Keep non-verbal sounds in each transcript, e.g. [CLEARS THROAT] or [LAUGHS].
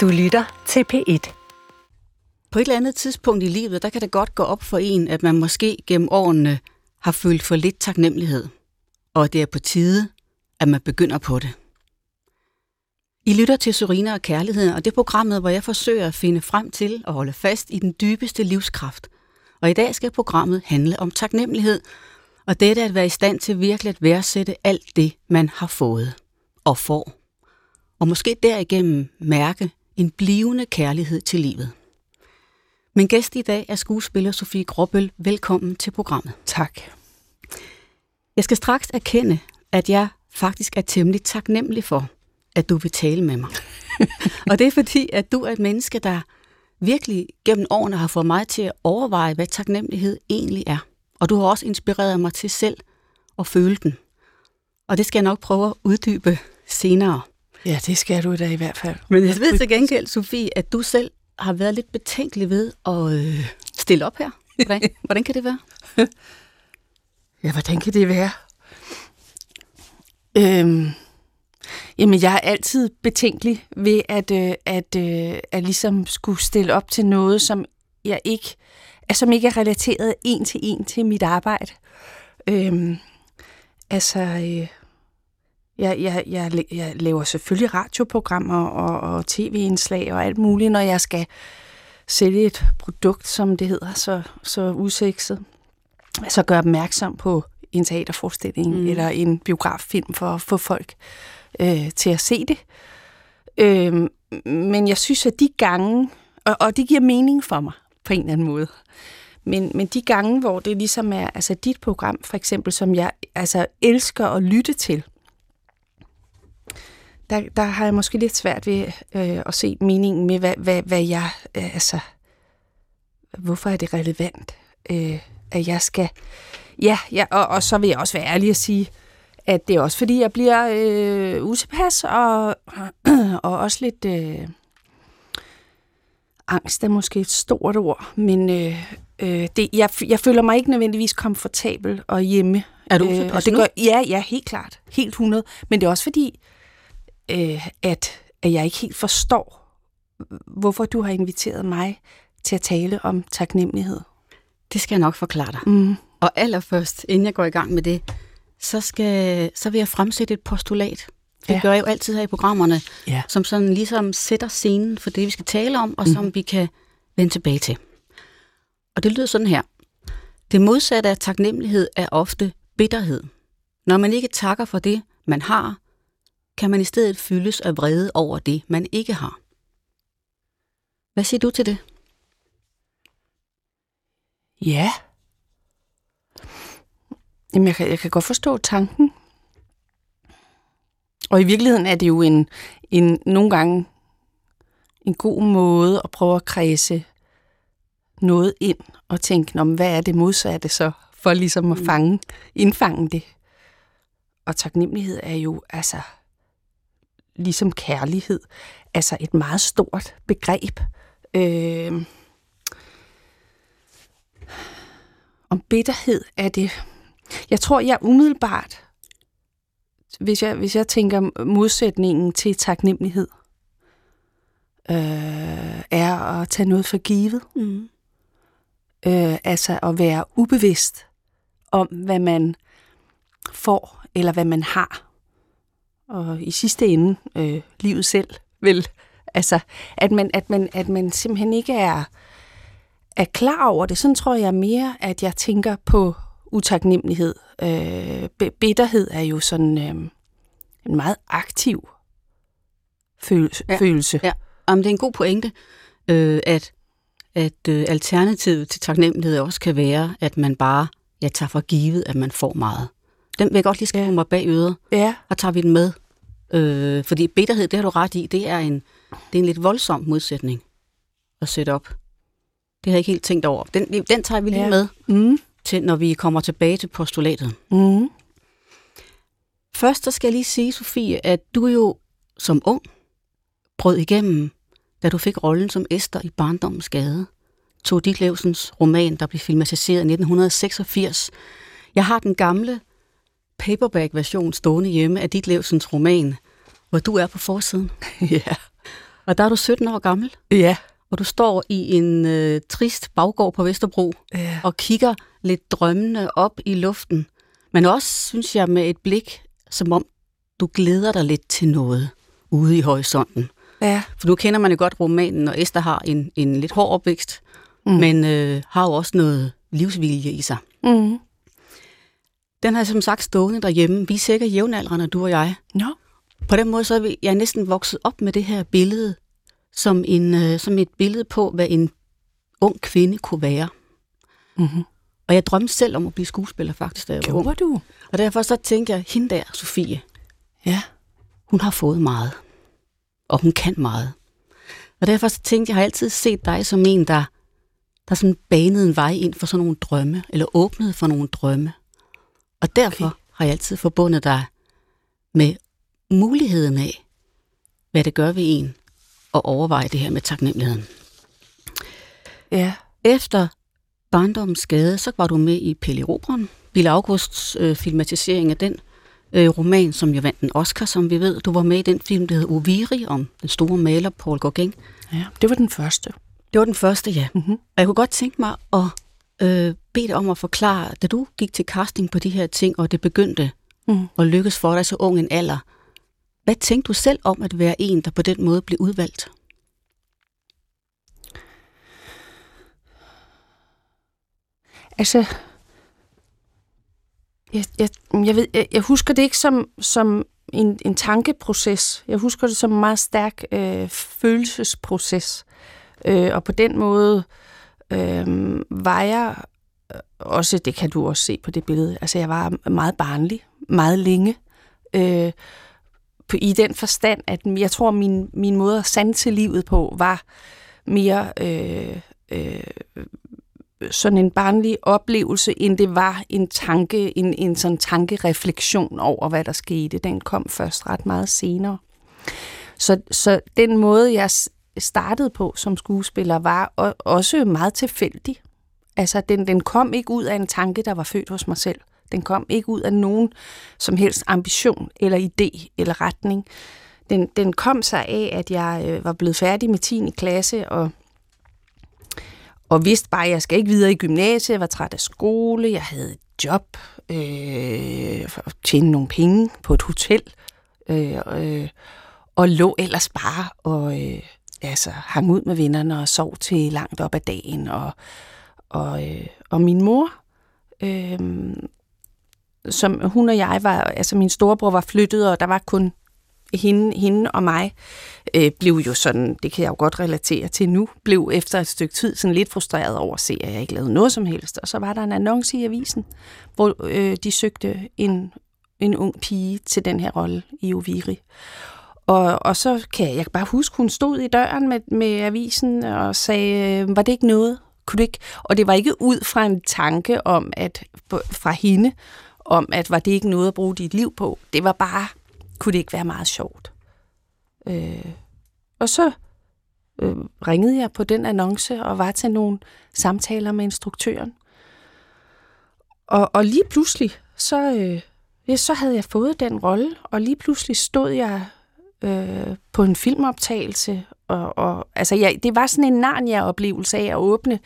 Du lytter til P1. På et eller andet tidspunkt i livet, der kan det godt gå op for en, at man måske gennem årene har følt for lidt taknemmelighed. Og det er på tide, at man begynder på det. I lytter til Surina og Kærligheden, og det er programmet, hvor jeg forsøger at finde frem til og holde fast i den dybeste livskraft. Og i dag skal programmet handle om taknemmelighed, og dette at være i stand til virkelig at værdsætte alt det, man har fået og får. Og måske derigennem mærke en blivende kærlighed til livet. Min gæst i dag er skuespiller Sofie Gråbøl. Velkommen til programmet. Tak. Jeg skal straks erkende, at jeg faktisk er temmelig taknemmelig for, at du vil tale med mig. [LAUGHS] og det er fordi, at du er et menneske, der virkelig gennem årene har fået mig til at overveje, hvad taknemmelighed egentlig er. Og du har også inspireret mig til selv at føle den. Og det skal jeg nok prøve at uddybe senere. Ja, det skal du da i hvert fald. Men jeg ved til gengæld, Sofie, at du selv har været lidt betænkelig ved at øh, stille op her. Hvordan, [LAUGHS] hvordan kan det være? Ja, hvordan kan det være? Øhm, jamen, jeg er altid betænkelig ved at, øh, at, øh, at ligesom skulle stille op til noget, som jeg ikke, som ikke er relateret en til en til mit arbejde. Øhm, altså, øh, jeg, jeg, jeg, jeg laver selvfølgelig radioprogrammer og, og tv-indslag og alt muligt, når jeg skal sælge et produkt, som det hedder, så, så udsigtet. Så gør opmærksom på en teaterforestilling mm. eller en biograffilm for at få folk øh, til at se det. Øh, men jeg synes, at de gange, og, og det giver mening for mig på en eller anden måde, men, men de gange, hvor det ligesom er altså dit program, for eksempel, som jeg altså elsker at lytte til, der, der har jeg måske lidt svært ved øh, at se meningen med, hvad, hvad, hvad jeg, øh, altså, hvorfor er det relevant, øh, at jeg skal, ja, ja og, og så vil jeg også være ærlig at sige, at det er også fordi, jeg bliver øh, utilpas, og, [CLEARS THROAT] og også lidt, øh, angst er måske et stort ord, men øh, øh, det, jeg, jeg føler mig ikke nødvendigvis komfortabel og hjemme. Er du utilpas øh, og det gør, Ja, ja, helt klart. Helt 100. Men det er også fordi, øh, at, at jeg ikke helt forstår, hvorfor du har inviteret mig til at tale om taknemmelighed. Det skal jeg nok forklare dig. Mm. Og allerførst, inden jeg går i gang med det, så, skal, så vil jeg fremsætte et postulat. Det ja. gør jeg jo altid her i programmerne, ja. som sådan ligesom sætter scenen for det, vi skal tale om, og mm. som vi kan vende tilbage til. Og det lyder sådan her. Det modsatte af taknemmelighed er ofte bitterhed. Når man ikke takker for det, man har, kan man i stedet fyldes af vrede over det, man ikke har. Hvad siger du til det? Ja. Jamen, jeg kan, jeg kan godt forstå tanken. Og i virkeligheden er det jo en, en nogle gange en god måde at prøve at kredse noget ind og tænke, om hvad er det modsatte så, for ligesom at mm. fange, indfange det. Og taknemmelighed er jo altså ligesom kærlighed, altså et meget stort begreb. Øh, om bitterhed er det... Jeg tror, jeg umiddelbart, hvis jeg, hvis jeg tænker modsætningen til taknemmelighed, øh, er at tage noget for givet. Mm. Øh, altså at være ubevidst om, hvad man får, eller hvad man har og i sidste ende øh, livet selv, vel? Altså, at man, at man, at man simpelthen ikke er, er klar over det. Sådan tror jeg mere, at jeg tænker på utaknemmelighed. Øh, bitterhed er jo sådan øh, en meget aktiv følelse. Ja, følelse. ja. Jamen, det er en god pointe, øh, at, at øh, alternativet til taknemmelighed også kan være, at man bare jeg tager for givet, at man får meget. Den vil jeg godt lige skrive ja. mig bag øret, ja. og tager vi den med. Øh, fordi bitterhed, det har du ret i, det er en, det er en lidt voldsom modsætning at sætte op. Det har jeg ikke helt tænkt over. Den, den tager vi lige Ja. med, Mm. til, når vi kommer tilbage til postulatet. Mm. Først så skal jeg lige sige, Sofie, at du jo som ung brød igennem, da du fik rollen som Esther i Barndommens Gade. Tog Ditlevsens roman, der blev filmatiseret i 1986. Jeg har den gamle paperback-version stående hjemme af Ditlevsens roman, hvor du er på forsiden. [LAUGHS] ja. Og der er du 17 år gammel, Ja. og du står i en øh, trist baggård på Vesterbro Ja. og kigger lidt drømmende op i luften. Men også, synes jeg, med et blik, som om du glæder dig lidt til noget ude i horisonten. Ja. For nu kender man jo godt romanen, og Esther har en, en lidt hård opvækst, mm. men øh, har jo også noget livsvilje i sig. Mm. Den har jeg som sagt stående derhjemme. Vi er sikkert jævnaldrende, du og jeg. Nå. På den måde så er vi- jeg er næsten vokset op med det her billede, som, en, øh, som et billede på, hvad en ung kvinde kunne være. Mm-hmm. Og jeg drømte selv om at blive skuespiller faktisk, da jeg var ung. Du? Og derfor så tænker jeg, hende der, Sofie, Ja. hun har fået meget. Og hun kan meget. Og derfor så tænkte jeg, jeg har altid set dig som en, der, der sådan banede en vej ind for sådan nogle drømme, eller åbnede for nogle drømme. Og derfor Okay. har jeg altid forbundet dig med muligheden af, hvad det gør ved en, at overveje det her med taknemmeligheden. Ja. Efter barndommens skade, så var du med i Pelle Robren, Bille Augusts øh, filmatisering af den øh, roman, som jo vandt en Oscar, som vi ved. Du var med i den film, der hed Oviri, om den store maler Paul Gauguin. ja. Det var den første. Det var den første, ja. Mm-hmm. Og jeg kunne godt tænke mig at øh, bede dig om at forklare, da du gik til casting på de her ting, og det begyndte Mm. at lykkes for dig så ung en alder. Hvad tænkte du selv om at være en, der på den måde blev udvalgt? Altså, jeg, jeg, jeg, ved, jeg, jeg husker det ikke som, som en, en tankeproces. Jeg husker det som en meget stærk øh, følelsesproces. Øh, og på den måde øh, Øhm, var jeg øh, også, det kan du også se på det billede, altså jeg var meget barnlig, meget længe. Øh, på, I den forstand, at jeg tror, min, min måde at sanse livet på var mere øh, øh, sådan en barnlig oplevelse, end det var en tanke, en, en sådan tankereflektion over, hvad der skete. Den kom først ret meget senere. Så, så den måde, jeg startede på som skuespiller, var også meget tilfældig. Altså, den, den kom ikke ud af en tanke, der var født hos mig selv. Den kom ikke ud af nogen som helst ambition, eller idé, eller retning. Den, den kom sig af, at jeg øh, var blevet færdig med 10. klasse, og og vidste bare, at jeg skal ikke videre i gymnasiet. Jeg var træt af skole. Jeg havde et job. Øh, for at tjene nogle penge på et hotel. Øh, øh, og lå ellers bare og øh, altså, hang ud med vennerne og sov til langt op ad dagen. Og, og, øh, og min mor, øh, som hun og jeg var, altså min storebror var flyttet, og der var kun hende, hende og mig, øh, blev jo sådan, det kan jeg jo godt relatere til nu, blev efter et stykke tid sådan lidt frustreret over at se, at jeg ikke lavede noget som helst. Og så var der en annonce i avisen, hvor øh, de søgte en, en ung pige til den her rolle i Oviri. Og, og så kan jeg, jeg kan bare huske, hun stod i døren med, med avisen og sagde, øh, var det ikke noget? Kunne det ikke? Og det var ikke ud fra en tanke om, at fra hende, om at var det ikke noget at bruge dit liv på. Det var bare, kunne det ikke være meget sjovt? Øh, og så øh, ringede jeg på den annonce og var til nogle samtaler med instruktøren. Og, og lige pludselig, så, øh, ja, så havde jeg fået den rolle, og lige pludselig stod jeg øh, på en filmoptagelse. Og, og, altså, ja, det var sådan en Narnia-oplevelse af at åbne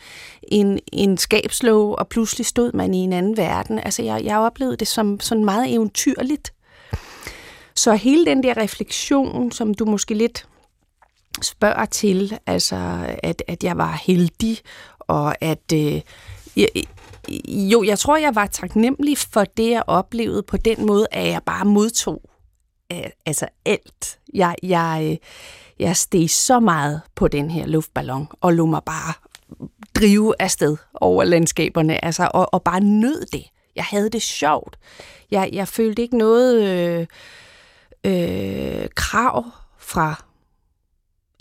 en, en skabslåge, og pludselig stod man i en anden verden. Altså, jeg, jeg oplevede det som sådan meget eventyrligt. Så hele den der refleksion, som du måske lidt spørger til, altså at, at jeg var heldig, og at øh, jeg, jo, jeg tror, jeg var taknemmelig for det, jeg oplevede på den måde, at jeg bare modtog altså alt. Jeg, jeg, jeg steg så meget på den her luftballon, og lå mig bare drive afsted over landskaberne, altså, og, og bare nød det. Jeg havde det sjovt. Jeg, jeg følte ikke noget øh, øh, krav fra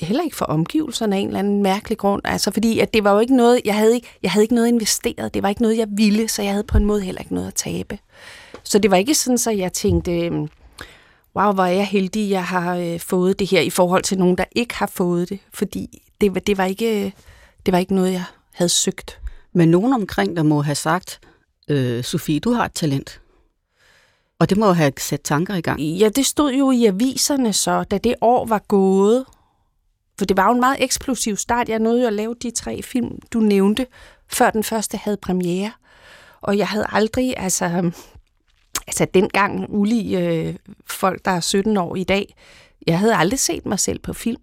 heller ikke for omgivelserne af en eller anden mærkelig grund. Altså fordi, at det var jo ikke noget, jeg havde ikke, jeg havde ikke noget investeret. Det var ikke noget, jeg ville, så jeg havde på en måde heller ikke noget at tabe. Så det var ikke sådan, så jeg tænkte, øhm, wow, hvor er jeg heldig, jeg har øh, fået det her i forhold til nogen, der ikke har fået det. Fordi det, var, det, var ikke, det var ikke noget, jeg havde søgt. Men nogen omkring der må have sagt, øh, Sofie, du har et talent. Og det må jo have sat tanker i gang. Ja, det stod jo i aviserne så, da det år var gået, for det var jo en meget eksplosiv start. Jeg nåede jo at lave de tre film, du nævnte, før den første havde premiere. Og jeg havde aldrig, altså, altså dengang ulige øh, folk, der er 17 år i dag, jeg havde aldrig set mig selv på film.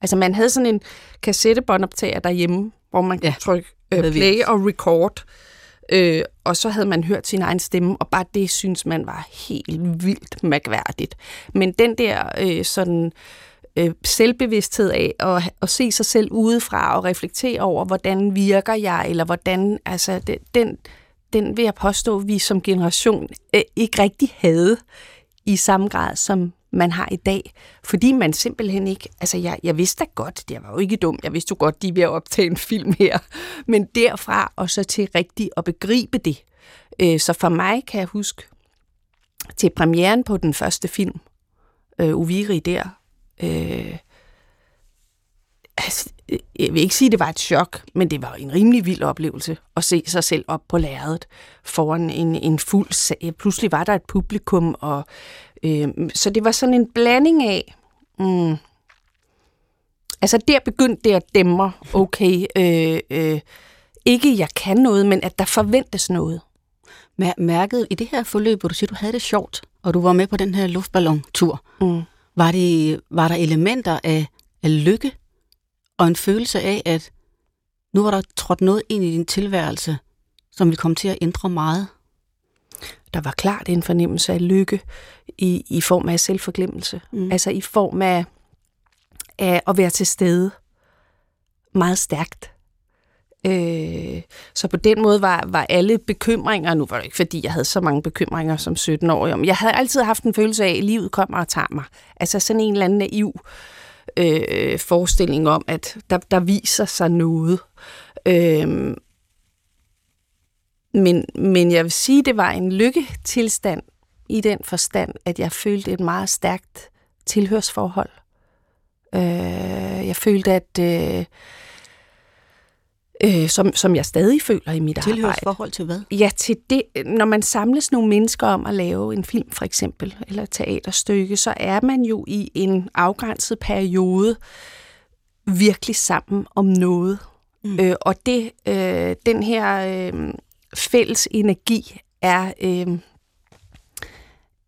Altså man havde sådan en kassettebåndoptager derhjemme, hvor man ja, trykke øh, play og record. Øh, og så havde man hørt sin egen stemme, og bare det synes man var helt vildt mærkværdigt. Men den der øh, sådan øh, selvbevidsthed af at, at se sig selv udefra og reflektere over, hvordan virker jeg, eller hvordan, altså det, den, den vil jeg påstå, vi som generation øh, ikke rigtig havde i samme grad, som man har i dag, fordi man simpelthen ikke, altså jeg, jeg vidste da godt, jeg var jo ikke dum, jeg vidste jo godt, de er ved at optage en film her, men derfra og så til rigtigt at begribe det. Øh, så for mig kan jeg huske, til premieren på den første film, øh, Uviri der, øh, altså, jeg vil ikke sige, at det var et chok, men det var en rimelig vild oplevelse at se sig selv op på lærredet foran en, en fuld sag. Pludselig var der et publikum, og øh, så det var sådan en blanding af... Mm, altså der begyndte det at dæmme, okay, øh, øh, ikke jeg kan noget, men at der forventes noget. Mærket i det her forløb, hvor du siger, du havde det sjovt, og du var med på den her luftballon-tur, mm. var, det, var der elementer af, af lykke og en følelse af, at nu var der trådt noget ind i din tilværelse, som vil komme til at ændre meget? Der var klart en fornemmelse af lykke i, i form af selvforglemmelse. Mm. Altså i form af, af at være til stede meget stærkt. Øh, så på den måde var, var alle bekymringer, nu var det ikke fordi, jeg havde så mange bekymringer som 17-årig, men jeg havde altid haft en følelse af, at livet kommer og tager mig. Altså sådan en eller anden naiv øh, øh, forestilling om, at der, der viser sig noget. Øh, men, men jeg vil sige, det var en lykketilstand i den forstand, at jeg følte et meget stærkt tilhørsforhold. Øh, jeg følte, at øh, øh, som, som jeg stadig føler i mit arbejde. forhold til hvad? Ja, til det, når man samles nogle mennesker om at lave en film for eksempel, eller et teaterstykke, så er man jo i en afgrænset periode virkelig sammen om noget. Mm. Øh, og det, øh, den her øh, fælles energi er øh,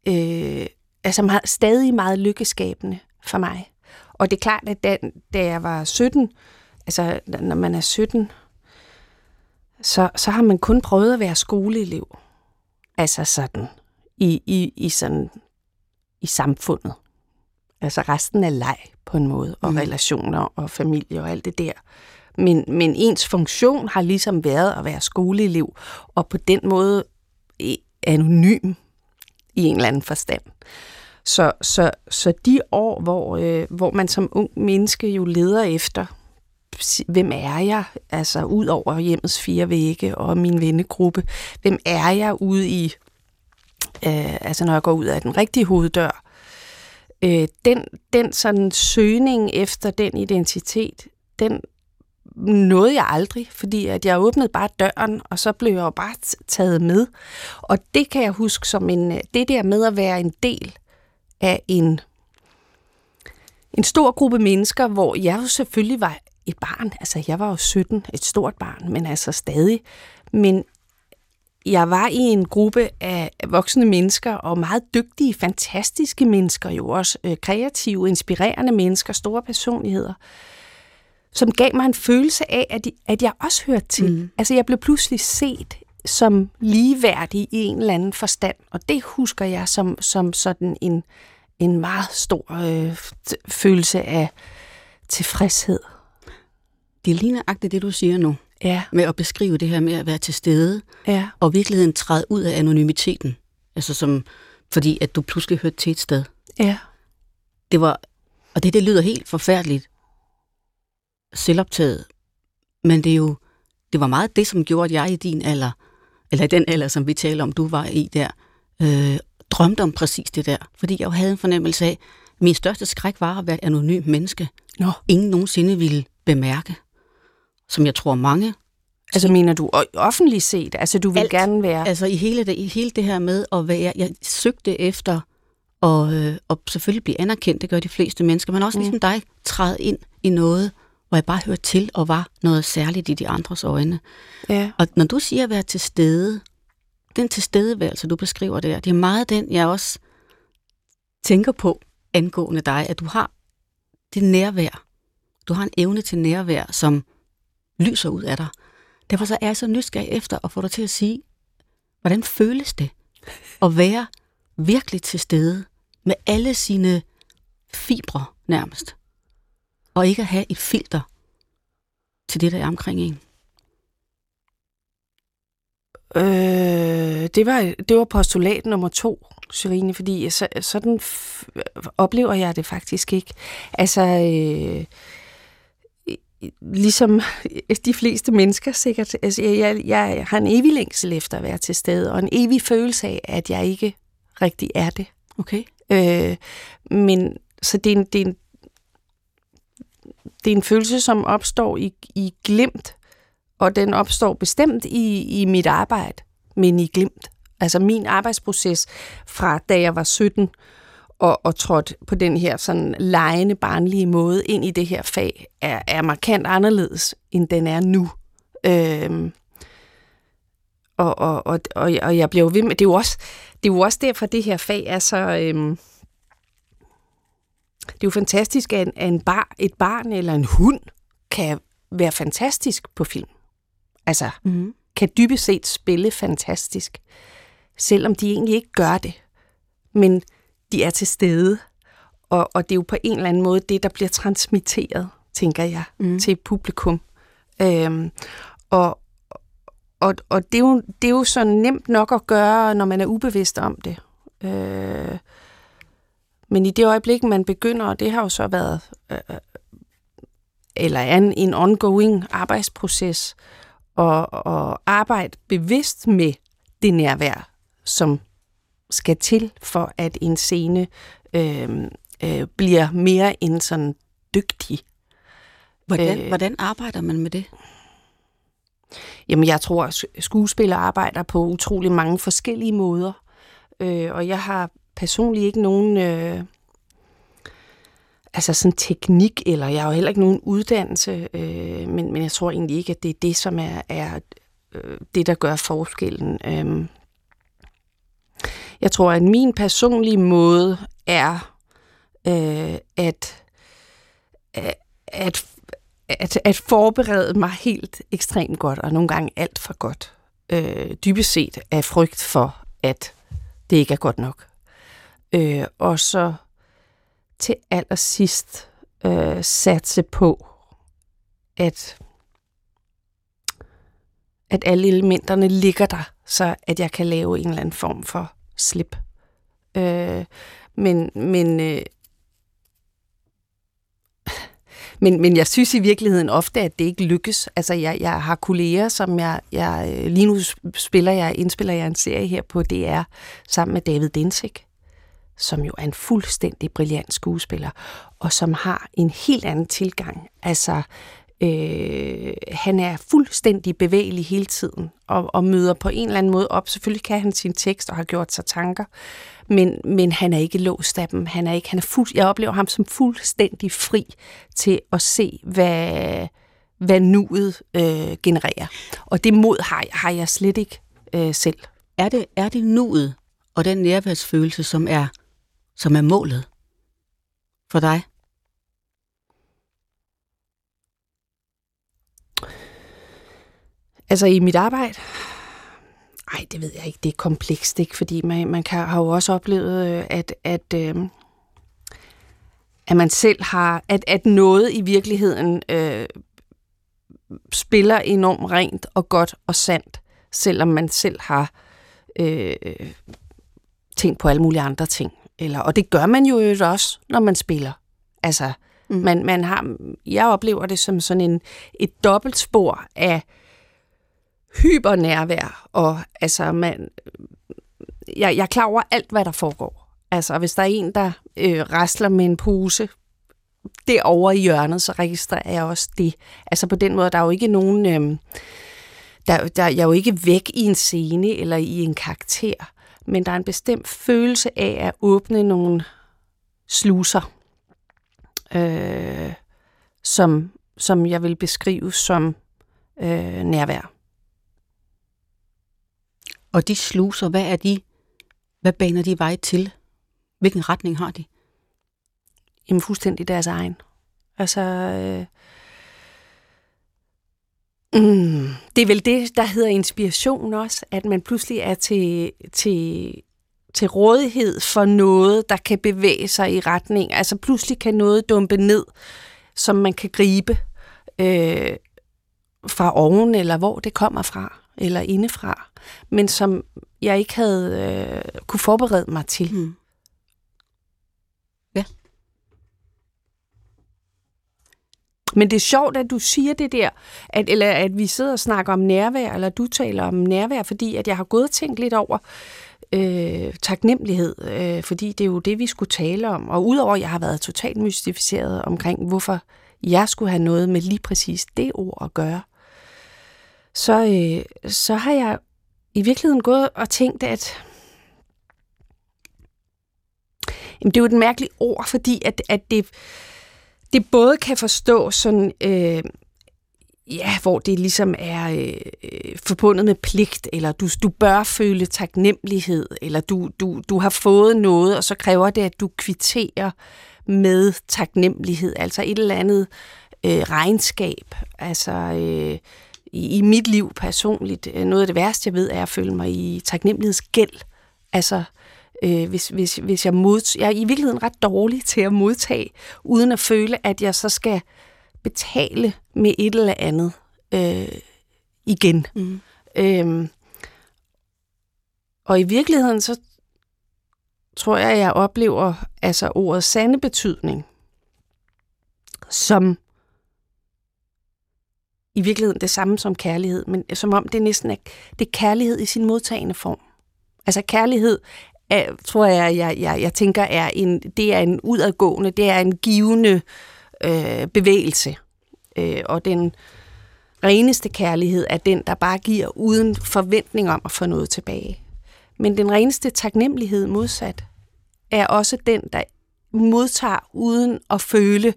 øh, altså meget, stadig meget lykkeskabende for mig. Og det er klart, at da, da jeg var 17, altså når man er 17, så, så har man kun prøvet at være skoleelev. Altså sådan, i, i, i sådan, i samfundet. Altså resten af leg på en måde, og mm. relationer og familie og alt det der. Men, men ens funktion har ligesom været at være skoleelev, og på den måde anonym i en eller anden forstand. Så, så, så de år, hvor, øh, hvor man som ung menneske jo leder efter hvem er jeg, altså ud over hjemmets fire vægge og min vennegruppe, hvem er jeg ude i, øh, altså når jeg går ud af den rigtige hoveddør, øh, den, den sådan søgning efter den identitet, den nåede jeg aldrig, fordi at jeg åbnede bare døren, og så blev jeg jo bare taget med. Og det kan jeg huske som en, øh, det der med at være en del af en en stor gruppe mennesker, hvor jeg jo selvfølgelig var et barn. Altså, jeg var jo 17, et stort barn, men altså stadig. Men jeg var i en gruppe af voksne mennesker, og meget dygtige, fantastiske mennesker, jo også øh, kreative, inspirerende mennesker, store personligheder, som gav mig en følelse af, at, at jeg også hørte til. Mm. Altså, jeg blev pludselig set som ligeværdig i en eller anden forstand, og det husker jeg som, som sådan en, en meget stor øh, følelse af tilfredshed. Det ligner agtigt det, du siger nu. Ja. Med at beskrive det her med at være til stede. Ja. Og virkeligheden træde ud af anonymiteten. Altså som, fordi at du pludselig hørte til et sted. Ja. Det var, og det, det lyder helt forfærdeligt selvoptaget. Men det er jo, det var meget det, som gjorde, at jeg i din alder, eller i den alder, som vi taler om, du var i der, øh, drømte om præcis det der. Fordi jeg jo havde en fornemmelse af, at min største skræk var at være et anonym menneske. Nå. Ingen nogensinde ville bemærke som jeg tror mange. Altså mener du offentligt set? Altså du vil Alt. gerne være... Altså i hele det, i hele det her med at være... Jeg søgte efter og, øh, og selvfølgelig blive anerkendt, det gør de fleste mennesker, men også mm. ligesom dig, træde ind i noget, hvor jeg bare hørte til og var noget særligt i de andres øjne. Ja. Og når du siger at være til stede, den tilstedeværelse, du beskriver der, det er meget den, jeg også tænker på angående dig, at du har det nærvær. Du har en evne til nærvær, som lyser ud af dig. Derfor så er jeg så nysgerrig efter at få dig til at sige, hvordan føles det at være virkelig til stede med alle sine fibre nærmest, og ikke at have et filter til det, der er omkring en? Øh, det, var, det var postulat nummer to, Serine, fordi så, sådan f- oplever jeg det faktisk ikke. Altså, øh, ligesom de fleste mennesker sikkert, altså, jeg, jeg har en evig længsel efter at være til stede, og en evig følelse af, at jeg ikke rigtig er det. Okay. Øh, men så det er, en, det, er en, det er en følelse, som opstår i, i glimt, og den opstår bestemt i, i mit arbejde, men i glimt. Altså min arbejdsproces fra da jeg var 17 og, og trådte på den her sådan lejende, barnlige måde ind i det her fag, er, er markant anderledes, end den er nu. Øhm, og, og, og, og, og jeg bliver jo ved med, det er jo også, det er jo også derfor, det her fag er så... Øhm, det er jo fantastisk, at, en, en bar, et barn eller en hund kan være fantastisk på film. Altså, Mm-hmm. kan dybest set spille fantastisk, selvom de egentlig ikke gør det. Men de er til stede, og, og det er jo på en eller anden måde det, der bliver transmitteret, tænker jeg, Mm. til publikum. Øhm, og, og, og det, er jo, det er jo så nemt nok at gøre, når man er ubevidst om det. Øh, men i det øjeblik, man begynder, og det har jo så været, øh, eller er en, en ongoing arbejdsproces, og, og arbejde bevidst med det nærvær, som skal til for, at en scene øh, øh, bliver mere end sådan dygtig. Hvordan, Øh. hvordan arbejder man med det? Jamen, jeg tror, at skuespillere arbejder på utrolig mange forskellige måder. Øh, og jeg har personligt ikke nogen øh, altså sådan teknik, eller jeg har jo heller ikke nogen uddannelse, øh, men, men jeg tror egentlig ikke, at det er det, som er, er øh, det, der gør forskellen. Øh, jeg tror, at min personlige måde er øh, at, at, at at, forberede mig helt ekstremt godt, og nogle gange alt for godt. Øh, dybest set af frygt for, at det ikke er godt nok. Øh, og så til allersidst øh, satse på, at, at alle elementerne ligger der, så at jeg kan lave en eller anden form for slip. Øh, men men øh, men, men jeg synes i virkeligheden ofte, at det ikke lykkes. Altså, jeg, jeg har kolleger, som jeg, jeg... Øh, lige nu spiller jeg, indspiller jeg en serie her på DR sammen med David Densik, som jo er en fuldstændig brilliant skuespiller, og som har en helt anden tilgang. Altså, øh, han er fuldstændig bevægelig hele tiden, og, og møder på en eller anden måde op. Selvfølgelig kan han sin tekst og har gjort sig tanker, men, men han er ikke låst af dem. Han er ikke, han er fuld, jeg oplever ham som fuldstændig fri til at se, hvad, hvad nuet øh, genererer. Og det mod har, har jeg slet ikke øh, selv. Er det, er det nuet og den nærværsfølelse, som er, som er målet for dig? Altså i mit arbejde? Ej, det ved jeg ikke. Det er komplekst, ikke? Fordi man, man kan, har jo også oplevet, øh, at, at, øh, at man selv har... At, at noget i virkeligheden øh, spiller enormt rent og godt og sandt, selvom man selv har øh, tænkt på alle mulige andre ting. Eller, og det gør man jo også, når man spiller. Altså, Mm. man, man har, jeg oplever det som sådan en, et dobbeltspor af hypernærvær, og altså man, jeg, jeg er klar over alt, hvad der foregår. Altså, hvis der er en, der øh, rasler med en pose derovre i hjørnet, så registrerer jeg også det. Altså på den måde, der er jo ikke nogen... Øh, der, der, jeg er jo ikke væk i en scene eller i en karakter, men der er en bestemt følelse af at åbne nogle sluser, øh, som, som jeg vil beskrive som øh, nærvær. Og de sluser, hvad er de? Hvad baner de vej til? Hvilken retning har de? Jamen fuldstændig deres egen. Altså, øh, mm, det er vel det, der hedder inspiration også, at man pludselig er til, til, til rådighed for noget, der kan bevæge sig i retning. Altså pludselig kan noget dumpe ned, som man kan gribe øh, fra oven, eller hvor det kommer fra, eller indefra, men som jeg ikke havde øh, kunne forberede mig til. Mm. Men det er sjovt, at du siger det der, at, eller at vi sidder og snakker om nærvær, eller du taler om nærvær, fordi at jeg har gået og tænkt lidt over øh, taknemmelighed, øh, fordi det er jo det, vi skulle tale om. Og udover at jeg har været totalt mystificeret omkring, hvorfor jeg skulle have noget med lige præcis det ord at gøre, så, øh, så har jeg i virkeligheden gået og tænkt, at jamen, det er jo et mærkeligt ord, fordi at, at det det både kan forstå sådan, øh, ja, hvor det ligesom er øh, forbundet med pligt, eller du, du bør føle taknemmelighed, eller du, du, du har fået noget, og så kræver det, at du kvitterer med taknemmelighed, altså et eller andet øh, regnskab. Altså øh, i, i mit liv personligt, øh, noget af det værste, jeg ved, er at føle mig i taknemmelighedsgæld. Altså øh, hvis, hvis, hvis jeg mod, Jeg er i virkeligheden ret dårlig til at modtage, uden at føle, at jeg så skal betale med et eller andet øh, igen. Mm. Øhm, og i virkeligheden, så tror jeg, jeg oplever altså ordet sande betydning, som i virkeligheden det samme som kærlighed, men som om det næsten er, det er kærlighed i sin modtagende form. Altså kærlighed er, tror jeg, jeg, jeg, jeg tænker, er en, det er en udadgående, det er en givende øh, bevægelse. Øh, og den reneste kærlighed er den, der bare giver uden forventning om at få noget tilbage. Men den reneste taknemmelighed modsat er også den, der modtager uden at føle,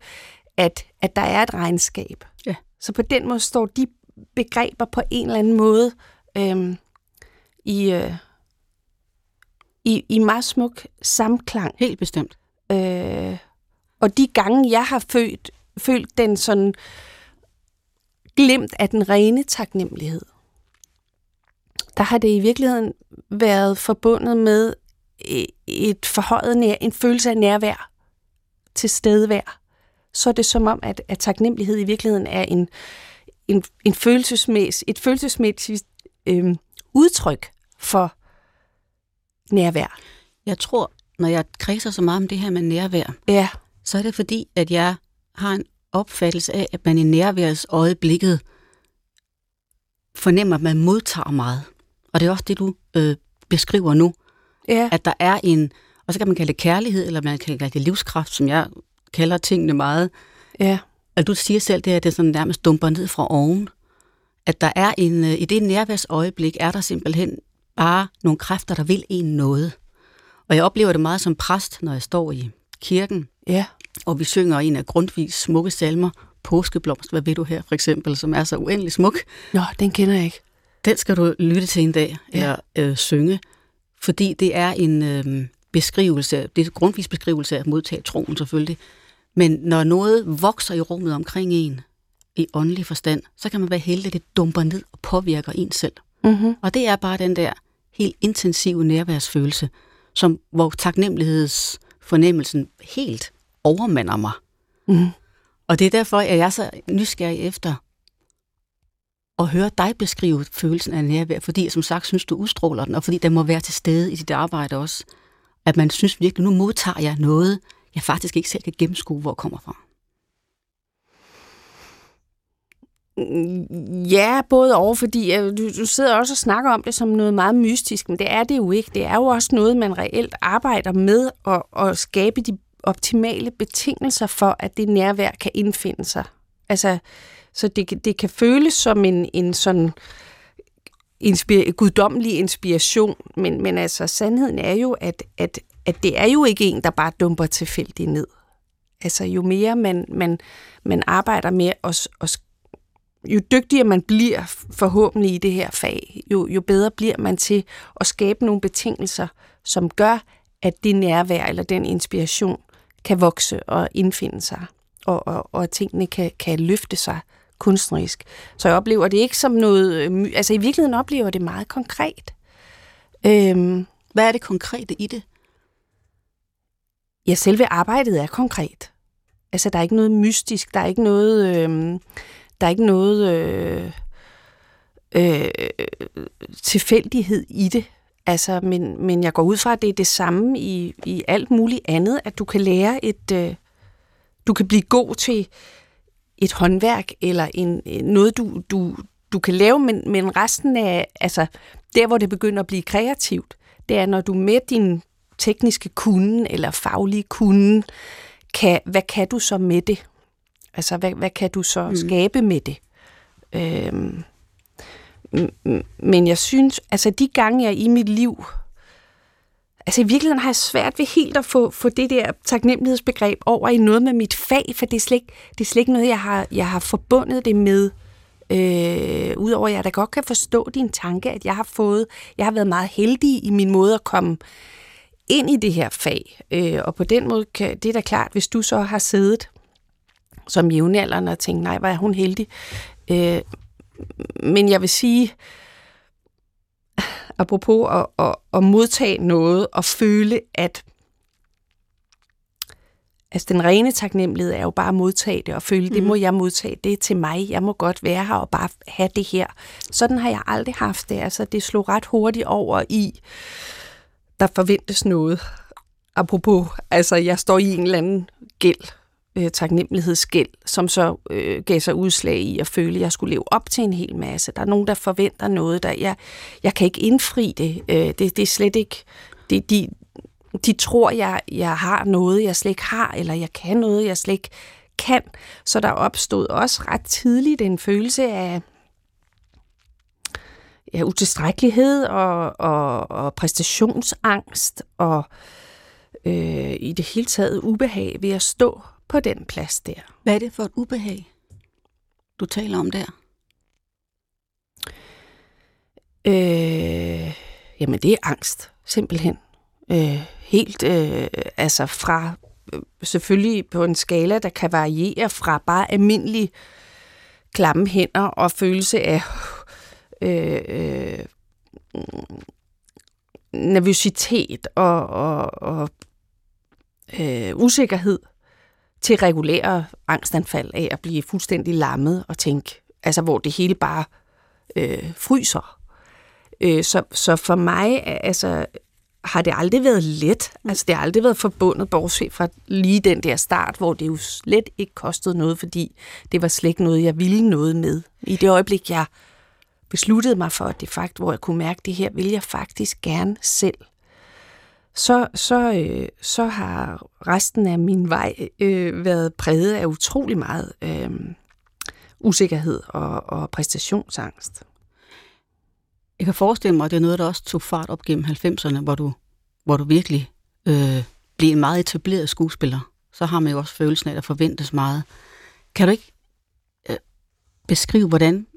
at, at der er et regnskab. Så på den måde står de begreber på en eller anden måde øh, i, øh, i, i meget smuk samklang. Helt bestemt. Øh, og de gange, jeg har følt, følt den sådan glemt af den rene taknemmelighed, der har det i virkeligheden været forbundet med et forhøjet nær, en følelse af nærvær til stedvær. Så er det som om, at, at taknemmelighed i virkeligheden er en, en, en følelsesmæssig, et følelsesmæssigt øh, udtryk for nærvær? Jeg tror, når jeg kredser så meget om det her med nærvær, ja. så er det fordi, at jeg har en opfattelse af, at man i nærværs øjeblikket fornemmer, at man modtager meget. Og det er også det, du øh, beskriver nu. Ja. At der er en, og så kan man kalde det kærlighed, eller man kan kalde det livskraft, som jeg kalder tingene meget. Ja. Og du siger selv, det, at det sådan nærmest dumper ned fra oven. At der er en, øh, i det nærværsøjeblik, er der simpelthen bare nogle kræfter, der vil en noget. Og jeg oplever det meget som præst, når jeg står i kirken, ja. og vi synger en af grundvis smukke salmer, Påskeblomst, hvad ved du her for eksempel, som er så uendelig smuk. Nå, den kender jeg ikke. Den skal du lytte til en dag, ja. eller øh, synge, fordi det er en øh, beskrivelse, det er en grundvis beskrivelse af at modtage troen selvfølgelig, men når noget vokser i rummet omkring en, i åndelig forstand, så kan man være heldig, at det dumper ned og påvirker en selv. Mm-hmm. Og det er bare den der helt intensive nærværsfølelse, som, hvor taknemmelighedsfornemmelsen helt overmander mig. Mm. Og det er derfor, at jeg er så nysgerrig efter at høre dig beskrive følelsen af nærvær, fordi jeg som sagt synes, du udstråler den, og fordi den må være til stede i dit arbejde også. At man synes virkelig, nu modtager jeg noget, jeg faktisk ikke selv kan gennemskue, hvor kommer fra. Ja, både over, fordi øh, du, du sidder også og snakker om det som noget meget mystisk, men det er det jo ikke. Det er jo også noget, man reelt arbejder med at, at skabe de optimale betingelser for, at det nærvær kan indfinde sig. Altså, så det, det kan føles som en, en sådan inspir- guddommelig inspiration, men, men altså sandheden er jo, at, at, at det er jo ikke en, der bare dumper tilfældigt ned. Altså jo mere man, man, man arbejder med at, at jo dygtigere man bliver forhåbentlig i det her fag, jo, jo bedre bliver man til at skabe nogle betingelser, som gør, at det nærvær eller den inspiration kan vokse og indfinde sig, og, og, og at tingene kan, kan løfte sig kunstnerisk. Så jeg oplever det ikke som noget... Øh, altså i virkeligheden oplever det meget konkret. Øhm, Hvad er det konkrete i det? Ja, selve arbejdet er konkret. Altså, der er ikke noget mystisk, der er ikke noget, øh, der er ikke noget øh, øh, tilfældighed i det. Altså, men, men jeg går ud fra, at det er det samme i, i alt muligt andet, at du kan lære et... Øh, du kan blive god til et håndværk, eller en, noget, du, du, du kan lave, men, men resten af... Altså, der, hvor det begynder at blive kreativt, det er, når du med din tekniske kunde eller faglige kunde, kan, hvad kan du så med det? Altså, hvad, hvad kan du så mm. skabe med det? Øhm, men jeg synes, altså de gange, jeg i mit liv, altså i virkeligheden har jeg svært ved helt at få, få det der taknemmelighedsbegreb over i noget med mit fag, for det er slet ikke, det er slet ikke noget, jeg har, jeg har forbundet det med. Øh, Udover at jeg da godt kan forstå din tanke, at jeg har fået, jeg har været meget heldig i min måde at komme ind i det her fag. Øh, og på den måde, kan, det er da klart, hvis du så har siddet som jævnaldrende og tænkt, nej, hvor er hun heldig. Øh, men jeg vil sige, [LAUGHS] apropos at, at, at modtage noget og føle, at Altså, den rene taknemmelighed er jo bare at modtage det og føle, mm. det må jeg modtage, det er til mig, jeg må godt være her og bare have det her. Sådan har jeg aldrig haft det. Altså, det slog ret hurtigt over i, der forventes noget. Apropos, altså, jeg står i en eller anden gæld, øh, taknemmelighedsgæld, som så øh, gav sig udslag i at føle, at jeg skulle leve op til en hel masse. Der er nogen, der forventer noget, der jeg, jeg kan ikke indfri det. Øh, det. Det er slet ikke... Det, de, de tror, jeg, jeg har noget, jeg slet ikke har, eller jeg kan noget, jeg slet ikke kan. Så der opstod også ret tidligt en følelse af ja, utilstrækkelighed og, og, og præstationsangst og øh, i det hele taget ubehag ved at stå på den plads der. Hvad er det for et ubehag, du taler om der? Øh, jamen, det er angst, simpelthen. Øh, helt, øh, altså fra, øh, selvfølgelig på en skala, der kan variere fra bare almindelig klamme hænder og følelse af øh, øh, nervøsitet og, og, og øh, usikkerhed til regulære angstanfald af at blive fuldstændig lammet og tænke, altså hvor det hele bare øh, fryser. Øh, så, så for mig, altså har det aldrig været let. Mm. Altså, det har aldrig været forbundet, bortset fra lige den der start, hvor det jo slet ikke kostede noget, fordi det var slet ikke noget, jeg ville noget med. I det øjeblik, jeg besluttede mig for, at det fakt, hvor jeg kunne mærke, at det her vil jeg faktisk gerne selv, så, så, øh, så har resten af min vej øh, været præget af utrolig meget øh, usikkerhed og, og præstationsangst. Jeg kan forestille mig, at det er noget, der også tog fart op gennem 90'erne, hvor du, hvor du virkelig øh, blev en meget etableret skuespiller. Så har man jo også følelsen af, at der forventes meget. Kan du ikke øh, beskrive, hvordan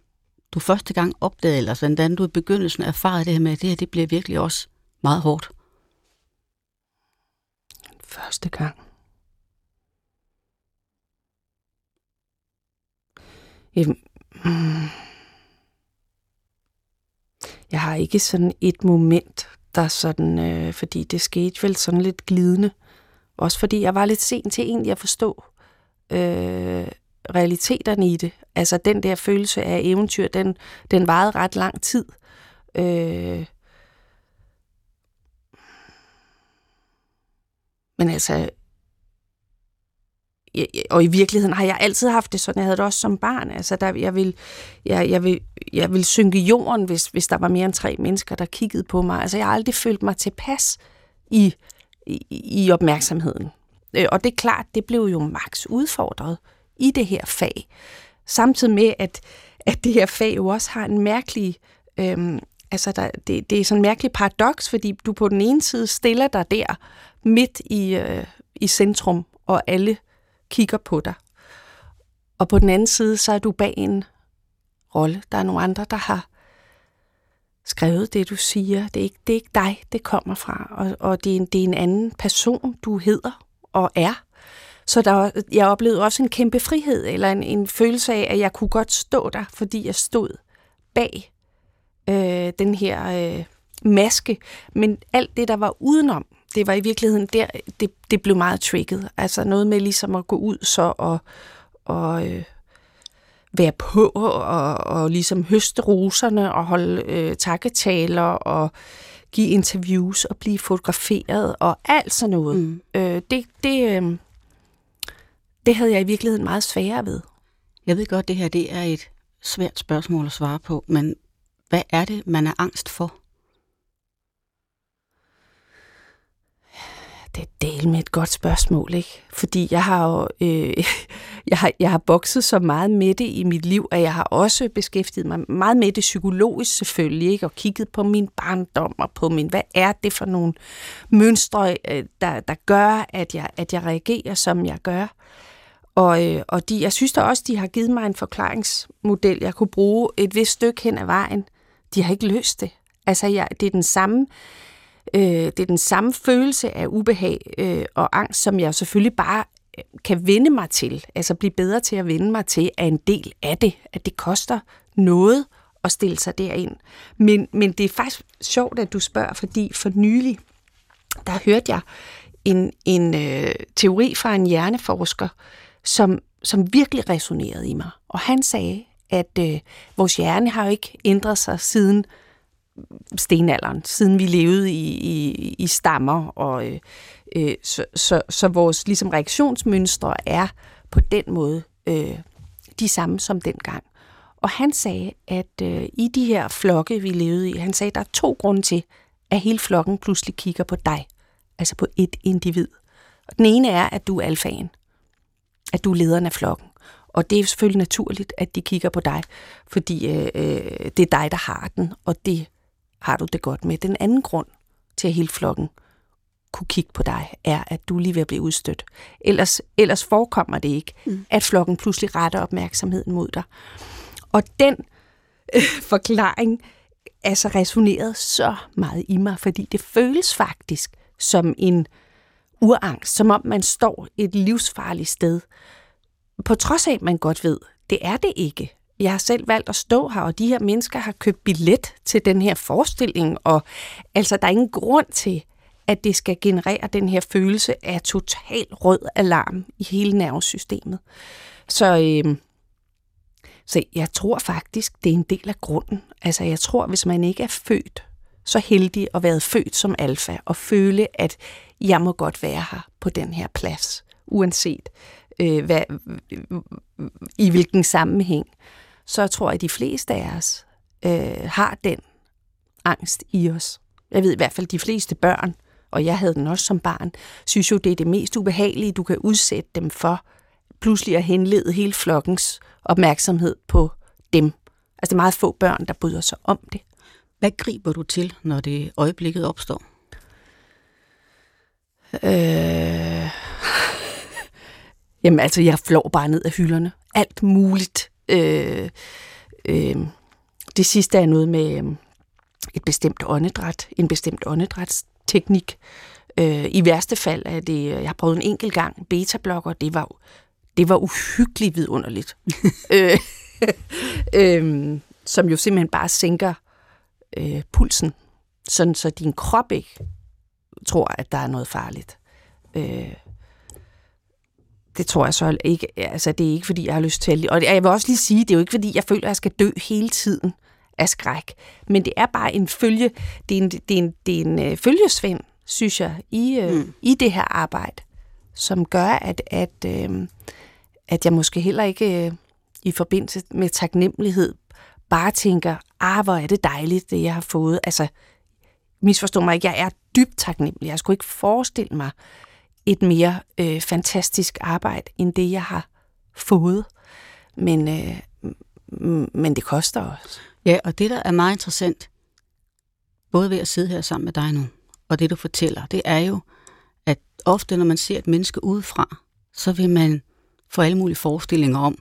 du første gang opdagede, eller hvordan du i begyndelsen erfarede det her med, at det her det bliver virkelig også meget hårdt? Første gang. Jamen, mm. Jeg har ikke sådan et moment, der sådan, øh, fordi det skete vel sådan lidt glidende. Også fordi jeg var lidt sent til egentlig at forstå øh, realiteterne i det. Altså den der følelse af eventyr, den, den varede ret lang tid. Øh, men altså, og i virkeligheden har jeg altid haft det sådan, jeg havde det også som barn. Altså, der, jeg, vil, jeg, jeg, vil, jeg vil synke jorden, hvis, hvis der var mere end tre mennesker, der kiggede på mig. Altså, jeg har aldrig følt mig tilpas i, i, i opmærksomheden. Øh, og det er klart, det blev jo max udfordret i det her fag. Samtidig med, at, at det her fag jo også har en mærkelig... Øhm, altså, der, det, det er sådan en mærkelig paradoks, fordi du på den ene side stiller dig der midt i, øh, i centrum, og alle kigger på dig. Og på den anden side, så er du bag en rolle. Der er nogle andre, der har skrevet det, du siger. Det er ikke, det er ikke dig, det kommer fra. Og, og det, er en, det er en anden person, du hedder og er. Så der, jeg oplevede også en kæmpe frihed, eller en, en følelse af, at jeg kunne godt stå der, fordi jeg stod bag øh, den her øh, maske. Men alt det, der var udenom, det var i virkeligheden der, det, det blev meget trigget. Altså noget med ligesom at gå ud så og, og øh, være på og, og ligesom høste roserne og holde øh, takketaler og give interviews og blive fotograferet og alt sådan noget. Mm. Øh, det, det, øh, det havde jeg i virkeligheden meget sværere ved. Jeg ved godt, det her det er et svært spørgsmål at svare på, men hvad er det, man er angst for? Det er del med et godt spørgsmål, ikke? Fordi jeg har jo øh, [LAUGHS] jeg har, jeg har bokset så meget med det i mit liv, at jeg har også beskæftiget mig meget med det psykologisk selvfølgelig, ikke? og kigget på min barndom og på min, hvad er det for nogle mønstre, øh, der, der gør, at jeg, at jeg reagerer, som jeg gør. Og, øh, og de, jeg synes da også, de har givet mig en forklaringsmodel, jeg kunne bruge et vist stykke hen ad vejen. De har ikke løst det. Altså, jeg, det er den samme øh, det er den samme følelse af ubehag øh, og angst, som jeg selvfølgelig bare øh, kan vende mig til, altså blive bedre til at vende mig til, er en del af det, at det koster noget at stille sig derind. Men, men det er faktisk sjovt, at du spørger, fordi for nylig, der hørte jeg en, en øh, teori fra en hjerneforsker, som, som virkelig resonerede i mig. Og han sagde, at øh, vores hjerne har jo ikke ændret sig siden stenalderen, siden vi levede i, i, i stammer. Og, øh, øh, så, så, så vores ligesom, reaktionsmønstre er på den måde øh, de samme som dengang. Og han sagde, at øh, i de her flokke, vi levede i, han sagde, at der er to grunde til, at hele flokken pludselig kigger på dig. Altså på et individ. Og den ene er, at du er alfaen at du er lederen af flokken. Og det er selvfølgelig naturligt, at de kigger på dig, fordi øh, øh, det er dig, der har den, og det har du det godt med. Den anden grund til, at hele flokken kunne kigge på dig, er, at du lige ved at blive udstødt. Ellers, ellers forekommer det ikke, mm. at flokken pludselig retter opmærksomheden mod dig. Og den øh, forklaring altså resonerede så meget i mig, fordi det føles faktisk som en øh, urangst, som om man står et livsfarligt sted. På trods af, at man godt ved, det er det ikke. Jeg har selv valgt at stå her, og de her mennesker har købt billet til den her forestilling, og altså, der er ingen grund til, at det skal generere den her følelse af total rød alarm i hele nervesystemet. Så, øh, så jeg tror faktisk, det er en del af grunden. Altså, jeg tror, hvis man ikke er født så heldig at være født som alfa og føle, at jeg må godt være her på den her plads, uanset øh, hvad, i hvilken sammenhæng, så jeg tror jeg, at de fleste af os øh, har den angst i os. Jeg ved i hvert fald, de fleste børn, og jeg havde den også som barn, synes jo, det er det mest ubehagelige, du kan udsætte dem for, pludselig at henlede hele flokkens opmærksomhed på dem. Altså det er meget få børn, der bryder sig om det. Hvad griber du til, når det øjeblikket opstår? Øh... [LAUGHS] Jamen altså, jeg flår bare ned af hylderne. Alt muligt. Øh... Øh... Det sidste er noget med øh, et bestemt åndedræt, en bestemt åndedrætsteknik. Øh, I værste fald er det, jeg har prøvet en enkelt gang, beta-blokker, det var, det var uhyggeligt vidunderligt. [LAUGHS] øh, [LAUGHS] øh, som jo simpelthen bare sænker øh, pulsen, sådan så din krop ikke tror, at der er noget farligt. Øh, det tror jeg så ikke. Altså, det er ikke, fordi jeg har lyst til at... Og jeg vil også lige sige, det er jo ikke, fordi jeg føler, at jeg skal dø hele tiden af skræk. Men det er bare en følge... Det er en, det er en, det er en øh, følgesvend, synes jeg, i, øh, mm. i det her arbejde, som gør, at, at, øh, at jeg måske heller ikke øh, i forbindelse med taknemmelighed bare tænker, ah, hvor er det dejligt, det jeg har fået. Altså, misforstå mig ikke, jeg er dybt taknemmelig. Jeg skulle ikke forestille mig et mere øh, fantastisk arbejde, end det, jeg har fået. Men, øh, men det koster også. Ja, og det, der er meget interessant, både ved at sidde her sammen med dig nu, og det, du fortæller, det er jo, at ofte, når man ser et menneske udefra, så vil man får alle mulige forestillinger om,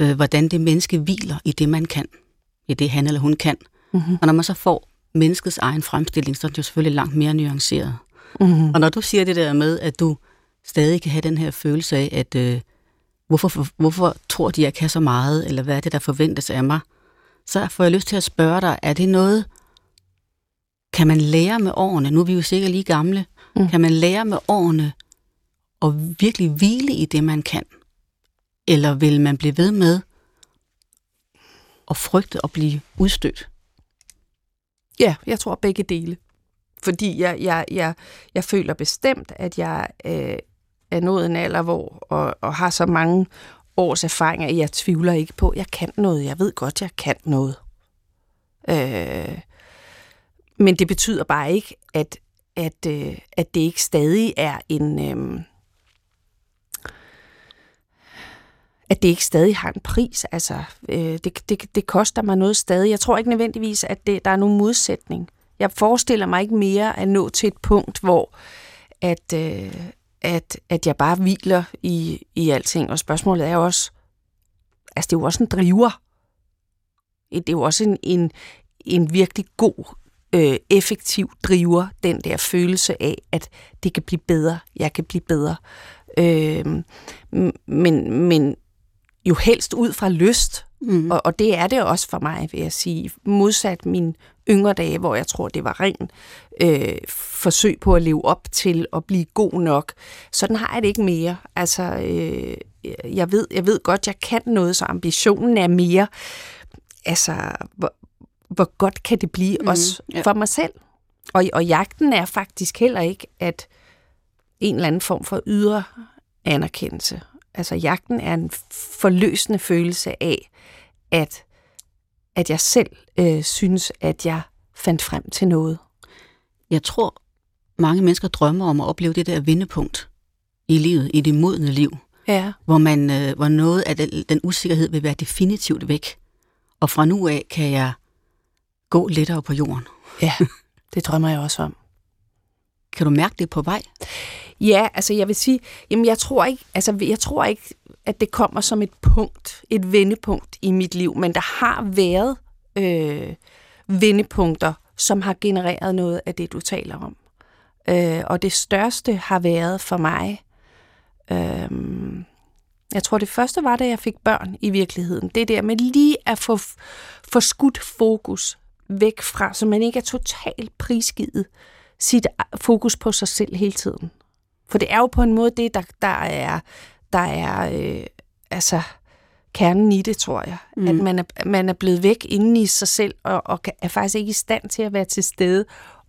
øh, hvordan det menneske hviler i det, man kan. I det, han eller hun kan. Mm-hmm. Og når man så får menneskets egen fremstilling, så er det jo selvfølgelig langt mere nuanceret. Mm-hmm. Og når du siger det der med, at du stadig kan have den her følelse af, at øh, hvorfor, hvorfor tror de, jeg kan så meget, eller hvad er det, der forventes af mig, så får jeg lyst til at spørge dig, er det noget, kan man lære med årene, nu er vi jo sikkert lige gamle, mm. kan man lære med årene at virkelig hvile i det, man kan? Eller vil man blive ved med at frygte at blive udstødt? Ja, jeg tror begge dele. Fordi jeg, jeg, jeg, jeg føler bestemt, at jeg øh, er nået en alder, hvor, og, og har så mange års erfaring, at jeg tvivler ikke på, at jeg kan noget. Jeg ved godt, jeg kan noget. Øh, men det betyder bare ikke, at, at, øh, at det ikke stadig er en... Øh, at det ikke stadig har en pris. Altså, øh, det, det, det koster mig noget stadig. Jeg tror ikke nødvendigvis, at det, der er nogen modsætning. Jeg forestiller mig ikke mere at nå til et punkt, hvor at, øh, at, at jeg bare hviler i, i alting. Og spørgsmålet er også, altså det er jo også en driver. Det er jo også en, en, en virkelig god, øh, effektiv driver, den der følelse af, at det kan blive bedre, jeg kan blive bedre. Øh, men, men jo helst ud fra lyst, mm. og, og det er det også for mig, vil jeg sige. Modsat min yngre dage, hvor jeg tror, det var ren øh, forsøg på at leve op til at blive god nok. Sådan har jeg det ikke mere. Altså, øh, jeg, ved, jeg ved godt, jeg kan noget, så ambitionen er mere, altså, hvor, hvor godt kan det blive mm, også ja. for mig selv. Og, og jagten er faktisk heller ikke, at en eller anden form for ydre anerkendelse. Altså jagten er en forløsende følelse af, at, at jeg selv øh, synes, at jeg fandt frem til noget. Jeg tror, mange mennesker drømmer om at opleve det der vendepunkt i livet, i det modne liv, ja. hvor, man, øh, hvor noget af den, den usikkerhed vil være definitivt væk. Og fra nu af kan jeg gå lettere på jorden. Ja, det drømmer jeg også om. [LAUGHS] Kan du mærke det på vej? Ja, altså jeg vil sige, jamen jeg tror ikke, altså jeg tror ikke, at det kommer som et punkt, et vendepunkt i mit liv, men der har været øh, vendepunkter, som har genereret noget af det, du taler om. Øh, og det største har været for mig, øh, jeg tror det første var, da jeg fik børn i virkeligheden. Det der med lige at få, få skudt fokus væk fra, så man ikke er totalt prisgivet sit fokus på sig selv hele tiden. For det er jo på en måde det, der, der er, der er øh, altså kernen i det, tror jeg. Mm. At man er, man er blevet væk inde i sig selv, og, og er faktisk ikke i stand til at være til stede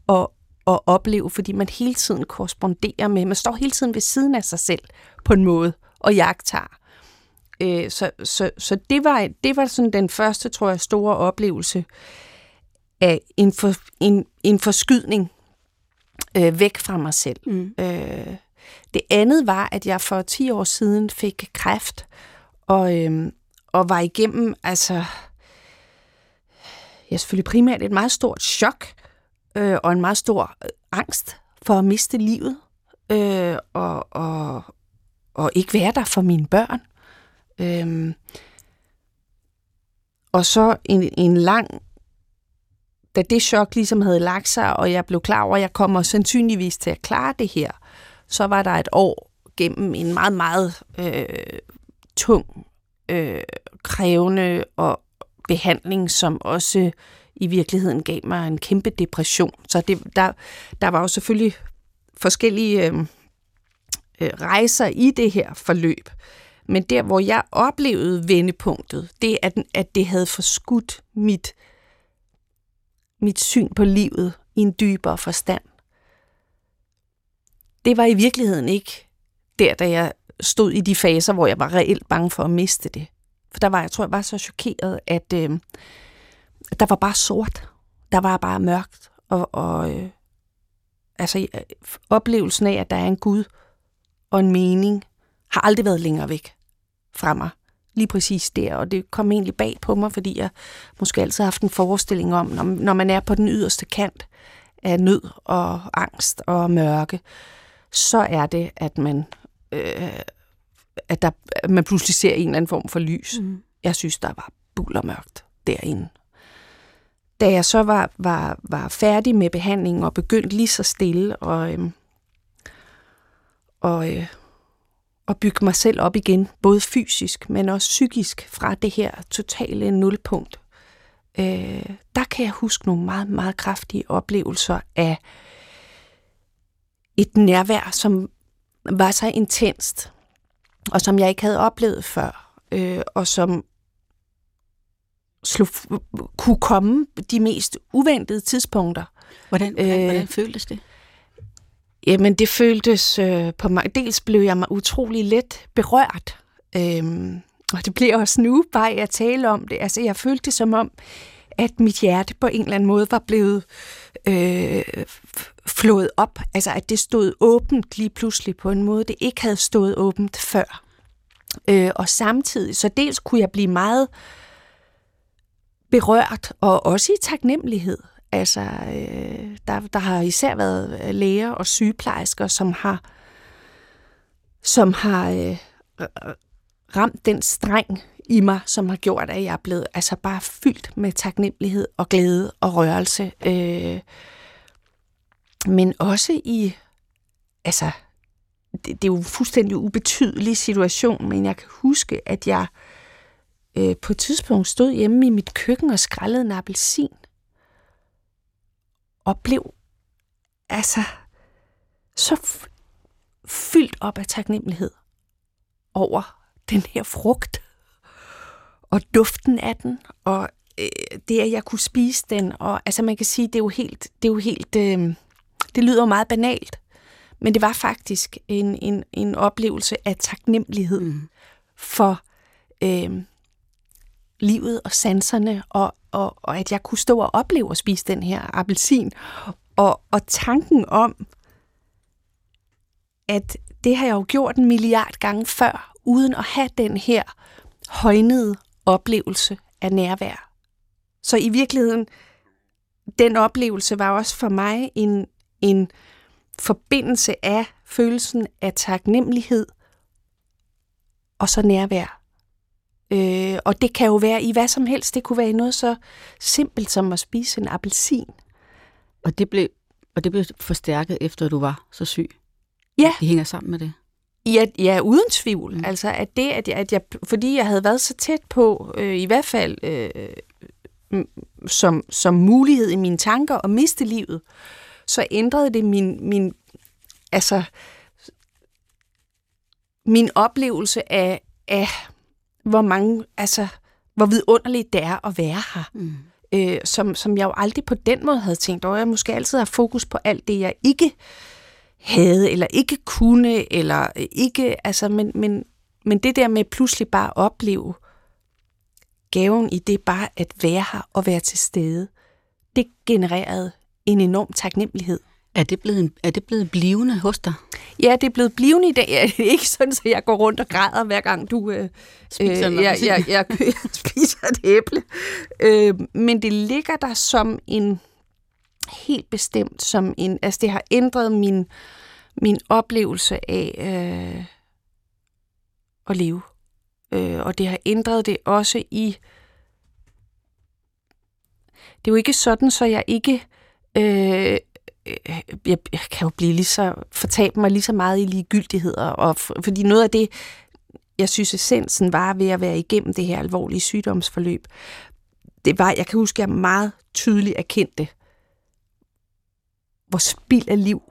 og, og opleve, fordi man hele tiden korresponderer med, man står hele tiden ved siden af sig selv på en måde, og jagter. Øh, så så, så det, var, det var sådan den første, tror jeg, store oplevelse af en, for, en, en forskydning øh, væk fra mig selv. Mm. Øh, det andet var, at jeg for 10 år siden fik kræft, og, øh, og var igennem, altså, jeg selvfølgelig primært et meget stort chok, øh, og en meget stor øh, angst for at miste livet, øh, og, og, og ikke være der for mine børn. Øh, og så en, en lang da det chok ligesom havde lagt sig, og jeg blev klar over, at jeg kommer sandsynligvis til at klare det her, så var der et år gennem en meget, meget øh, tung, øh, krævende og behandling, som også i virkeligheden gav mig en kæmpe depression. Så det, der, der var jo selvfølgelig forskellige øh, øh rejser i det her forløb. Men der, hvor jeg oplevede vendepunktet, det er, at, at det havde forskudt mit mit syn på livet i en dybere forstand. Det var i virkeligheden ikke der, da jeg stod i de faser, hvor jeg var reelt bange for at miste det. For der var, jeg tror, jeg var så chokeret, at, øh, der var bare sort. Der var bare mørkt. Og, og øh, altså, oplevelsen af, at der er en Gud og en mening, har aldrig været længere væk fra mig lige præcis der, og det kom egentlig bag på mig, fordi jeg måske altid har haft en forestilling om, når, når man er på den yderste kant af nød og angst og mørke, så er det, at man øh, at, der, at man pludselig ser en eller anden form for lys. Mm. Jeg synes, der var bullermørkt derinde. Da jeg så var, var, var færdig med behandlingen og begyndte lige så stille og, øhm, og, øh, og bygge mig selv op igen, både fysisk, men også psykisk, fra det her totale nulpunkt, øh, der kan jeg huske nogle meget, meget kraftige oplevelser af et nærvær, som var så intenst, og som jeg ikke havde oplevet før, øh, og som slog, kunne komme de mest uventede tidspunkter. Hvordan, hvordan, øh, hvordan føltes det? Jamen, det føltes øh, på mig. Dels blev jeg mig utrolig let berørt, øhm, og det bliver også nu bare at tale om det. Altså, jeg følte det som om, at mit hjerte på en eller anden måde var blevet øh, flået op. Altså, at det stod åbent lige pludselig på en måde, det ikke havde stået åbent før. Øh, og samtidig, så dels kunne jeg blive meget berørt, og også i taknemmelighed. Altså, øh, der, der har især været øh, læger og sygeplejersker, som har, som har øh, ramt den streng i mig, som har gjort, at jeg er blevet altså bare fyldt med taknemmelighed og glæde og rørelse. Øh, men også i, altså, det, det er jo en fuldstændig ubetydelig situation, men jeg kan huske, at jeg øh, på et tidspunkt stod hjemme i mit køkken og skrællede en appelsin. Og blev altså så fyldt op af taknemmelighed over den her frugt og duften af den, og øh, det, at jeg kunne spise den. Og altså man kan sige, det er jo helt, det er jo helt, øh, det lyder jo meget banalt, men det var faktisk en, en, en oplevelse af taknemmelighed mm. for øh, livet og sanserne, og, og, og at jeg kunne stå og opleve at spise den her appelsin. Og, og tanken om, at det har jeg jo gjort en milliard gange før, uden at have den her højnede oplevelse af nærvær. Så i virkeligheden, den oplevelse var også for mig en, en forbindelse af følelsen af taknemmelighed og så nærvær. Øh, og det kan jo være i hvad som helst. Det kunne være i noget så simpelt som at spise en appelsin. Og det blev, og det blev forstærket efter, at du var så syg? Ja. Det hænger sammen med det? Ja, ja uden tvivl. Mm. Altså, at det, at jeg, at jeg, fordi jeg havde været så tæt på, øh, i hvert fald øh, som, som mulighed i mine tanker at miste livet, så ændrede det min, min, altså, min oplevelse af, af hvor mange, altså, hvor vidunderligt det er at være her. Mm. Øh, som, som jeg jo aldrig på den måde havde tænkt over. Jeg måske altid har fokus på alt det, jeg ikke havde, eller ikke kunne, eller ikke, altså, men, men, men det der med pludselig bare at opleve gaven i det bare at være her og være til stede, det genererede en enorm taknemmelighed. Er det blevet, er det blevet blivende hos dig? Ja, det er blevet blivende i dag. Er ikke sådan, at jeg går rundt og græder, hver gang du øh, spiser, øh, jeg, jeg, jeg, [LAUGHS] jeg spiser et æble. Øh, men det ligger der som en helt bestemt, som en, altså det har ændret min, min oplevelse af øh, at leve. Øh, og det har ændret det også i... Det er jo ikke sådan, så jeg ikke... Øh, øh jeg, jeg kan jo blive lige så, fortabe mig lige så meget i ligegyldigheder, og for, fordi noget af det, jeg synes essensen var ved at være igennem det her alvorlige sygdomsforløb, det var, jeg kan huske, at jeg meget tydeligt erkendte, hvor spild af liv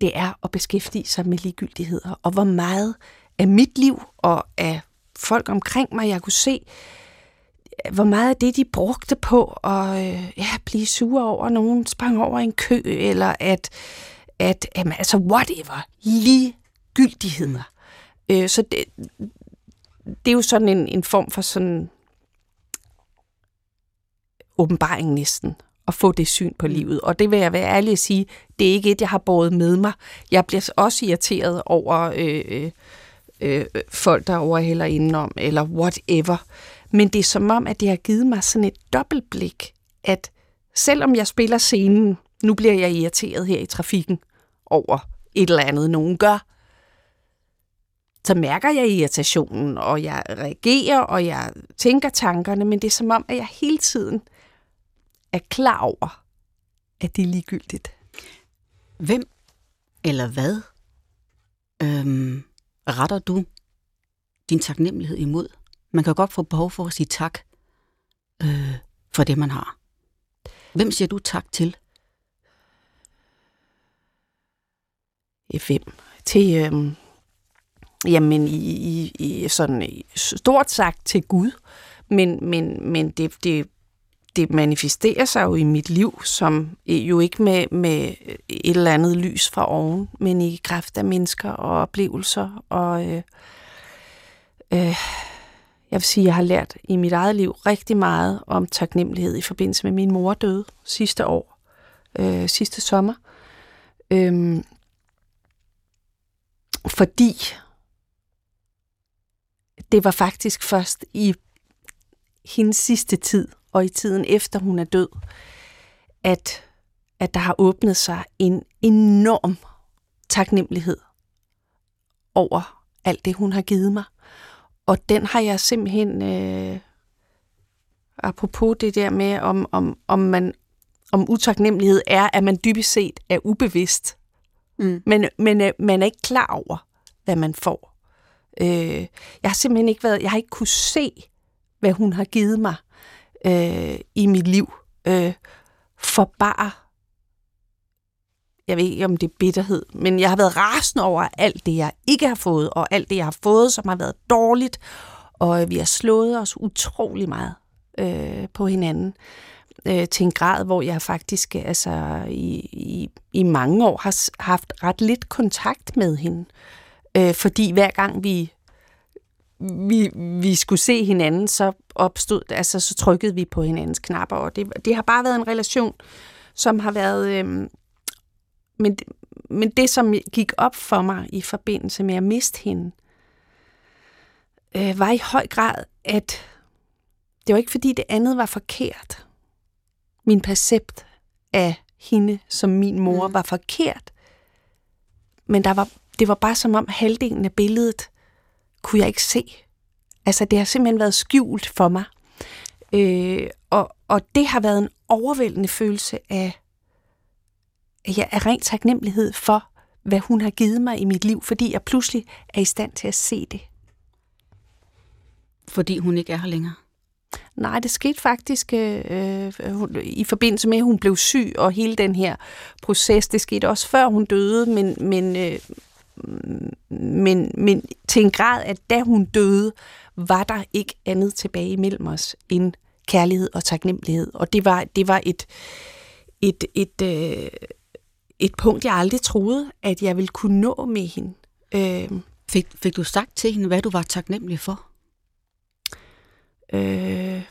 det er at beskæftige sig med ligegyldigheder, og hvor meget af mit liv og af folk omkring mig, jeg kunne se, hvor meget af det, de brugte på at øh, ja, blive sure over, nogen sprang over en kø, eller at, at jamen, altså whatever, ligegyldigheder. Øh, så det, det er jo sådan en, en form for sådan åbenbaring næsten, at få det syn på mm. livet. Og det vil jeg være ærlig at sige, det er ikke et, jeg har båret med mig. Jeg bliver også irriteret over øh, øh, øh folk, der overhælder indenom, eller whatever. Men det er som om, at det har givet mig sådan et dobbeltblik, at selvom jeg spiller scenen, nu bliver jeg irriteret her i trafikken over et eller andet, nogen gør, så mærker jeg irritationen, og jeg reagerer, og jeg tænker tankerne, men det er som om, at jeg hele tiden er klar over, at det er ligegyldigt. Hvem eller hvad øhm, retter du din taknemmelighed imod? Man kan godt få behov for at sige tak øh, for det, man har. Hvem siger du tak til? Hvem? Til, øhm, jamen, i, i, i sådan stort sagt til Gud, men, men, men det, det, det manifesterer sig jo i mit liv, som jo ikke med, med et eller andet lys fra oven, men i kraft af mennesker og oplevelser. Og øh, øh, jeg vil sige, at jeg har lært i mit eget liv rigtig meget om taknemmelighed i forbindelse med min mor døde sidste år, øh, sidste sommer. Øh, fordi det var faktisk først i hendes sidste tid, og i tiden efter hun er død, at, at der har åbnet sig en enorm taknemmelighed over alt det, hun har givet mig. Og den har jeg simpelthen, øh, apropos det der med, om, om, om, man, om utaknemmelighed er, at man dybest set er ubevidst. Mm. Men, men øh, man er ikke klar over, hvad man får. Øh, jeg har simpelthen ikke været, jeg har ikke kunne se, hvad hun har givet mig øh, i mit liv. Øh, for bare, jeg ved ikke om det er bitterhed, men jeg har været rasende over alt det, jeg ikke har fået, og alt det, jeg har fået, som har været dårligt, og øh, vi har slået os utrolig meget øh, på hinanden øh, til en grad, hvor jeg faktisk øh, altså, i, i, i mange år har haft ret lidt kontakt med hende. Øh, fordi hver gang vi vi, vi skulle se hinanden, så opstod, altså så trykkede vi på hinandens knapper, og det, det har bare været en relation, som har været, øh, men, men det som gik op for mig i forbindelse med at miste hende, øh, var i høj grad, at det var ikke fordi det andet var forkert. Min percept af hende som min mor mm. var forkert, men der var, det var bare som om halvdelen af billedet kunne jeg ikke se. Altså, det har simpelthen været skjult for mig. Øh, og, og det har været en overvældende følelse af, at jeg er rent taknemmelighed for, hvad hun har givet mig i mit liv, fordi jeg pludselig er i stand til at se det. Fordi hun ikke er her længere? Nej, det skete faktisk øh, øh i forbindelse med, at hun blev syg, og hele den her proces, det skete også før hun døde, men, men, øh, men, men til en grad, at da hun døde, var der ikke andet tilbage imellem os end kærlighed og taknemmelighed. Og det var, det var et, et, et, øh, et punkt, jeg aldrig troede, at jeg ville kunne nå med hende. Øh, fik, fik du sagt til hende, hvad du var taknemmelig for? Øh,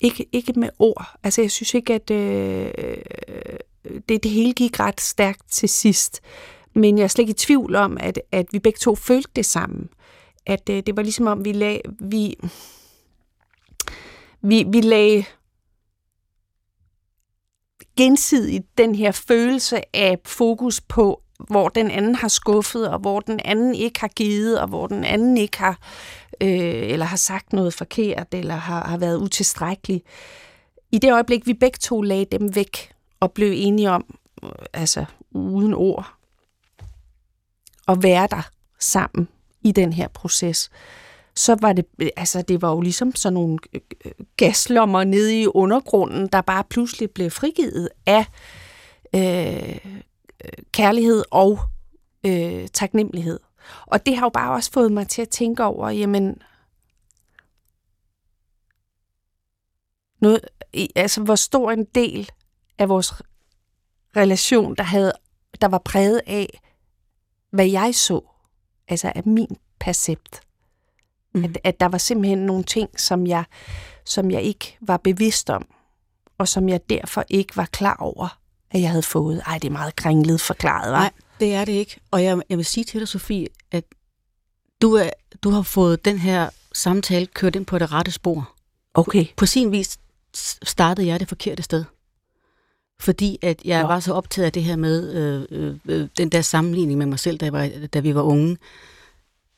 ikke, ikke med ord. Altså, jeg synes ikke, at øh, det, det hele gik ret stærkt til sidst. Men jeg er slet ikke i tvivl om, at, at vi begge to følte det sammen. At øh, det var ligesom om, vi lag, vi, vi, vi lagde gensidigt den her følelse af fokus på, hvor den anden har skuffet, og hvor den anden ikke har givet, og hvor den anden ikke har, øh, eller har sagt noget forkert, eller har, har været utilstrækkelig. I det øjeblik, vi begge to lagde dem væk, og blev enige om, øh, altså uden ord, at være der sammen i den her proces, så var det, altså det var jo ligesom sådan nogle øh, gaslommer nede i undergrunden, der bare pludselig blev frigivet af øh, øh, kærlighed og øh, taknemmelighed. Og det har jo bare også fået mig til at tænke over, jamen, noget, altså hvor stor en del af vores relation, der, havde, der var præget af, hvad jeg så, altså af min percept. Mm. At, at der var simpelthen nogle ting, som jeg, som jeg ikke var bevidst om, og som jeg derfor ikke var klar over, at jeg havde fået. Ej, det er meget kringlet forklaret, var. Nej, det er det ikke. Og jeg, jeg vil sige til dig, Sofie, at du, er, du har fået den her samtale kørt ind på det rette spor. Okay. På sin vis startede jeg det forkerte sted fordi at jeg ja. var så optaget af det her med øh, øh, øh, den der sammenligning med mig selv, da, jeg var, da vi var unge.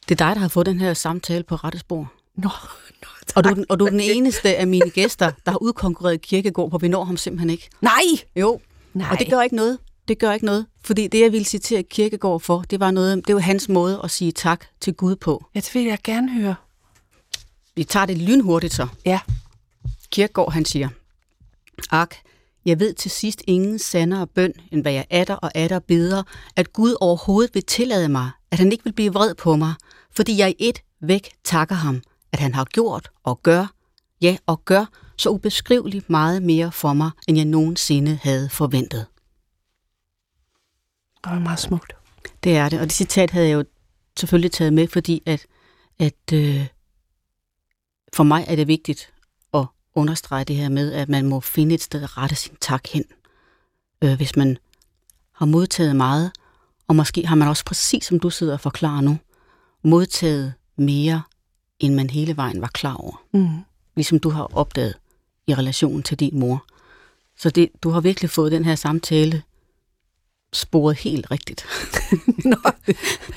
Det er dig, der har fået den her samtale på rette spor. Nå, nå Og du, er den- og du er den eneste af mine gæster, der har udkonkurreret Kirkegård, for vi når ham simpelthen ikke. Nej! Jo, Nej. og det gør ikke noget. Det gør ikke noget, fordi det, jeg ville citere Kirkegård for, det var, noget, det var hans måde at sige tak til Gud på. Ja, det vil jeg gerne høre. Vi tager det lynhurtigt så. Ja. Kirkegaard, han siger, Ak, jeg ved til sidst ingen sandere bøn, end hvad jeg atter og atter beder, at Gud overhovedet vil tillade mig, at han ikke vil blive vred på mig, fordi jeg i et væk takker ham, at han har gjort og gør, ja og gør, så ubeskriveligt meget mere for mig, end jeg nogensinde havde forventet. Det var meget smukt. Det er det, og det citat havde jeg jo selvfølgelig taget med, fordi at, at øh, for mig er det vigtigt understrege det her med, at man må finde et sted at rette sin tak hen. Øh, hvis man har modtaget meget, og måske har man også præcis som du sidder og forklarer nu, modtaget mere, end man hele vejen var klar over. Mm. Ligesom du har opdaget i relation til din mor. Så det, du har virkelig fået den her samtale sporet helt rigtigt. [LAUGHS] Nå,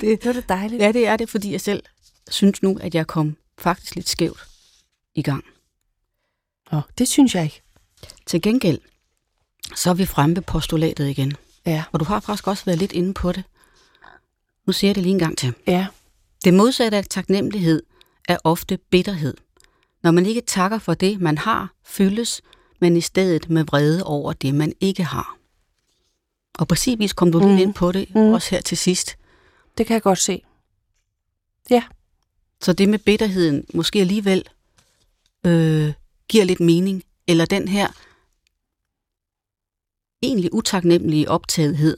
det, det var da dejligt. Ja, det er det, fordi jeg selv synes nu, at jeg kom faktisk lidt skævt i gang. Nå, det synes jeg ikke. Til gengæld, så er vi fremme ved postulatet igen. Ja. Og du har faktisk også været lidt inde på det. Nu siger jeg det lige en gang til. Ja. Det modsatte af taknemmelighed er ofte bitterhed. Når man ikke takker for det, man har, fyldes man i stedet med vrede over det, man ikke har. Og præcis kom du lidt Mm. ind på det, Mm. også her til sidst. Det kan jeg godt se. Så det med bitterheden måske alligevel øh, giver lidt mening, eller den her egentlig utaknemmelige optagethed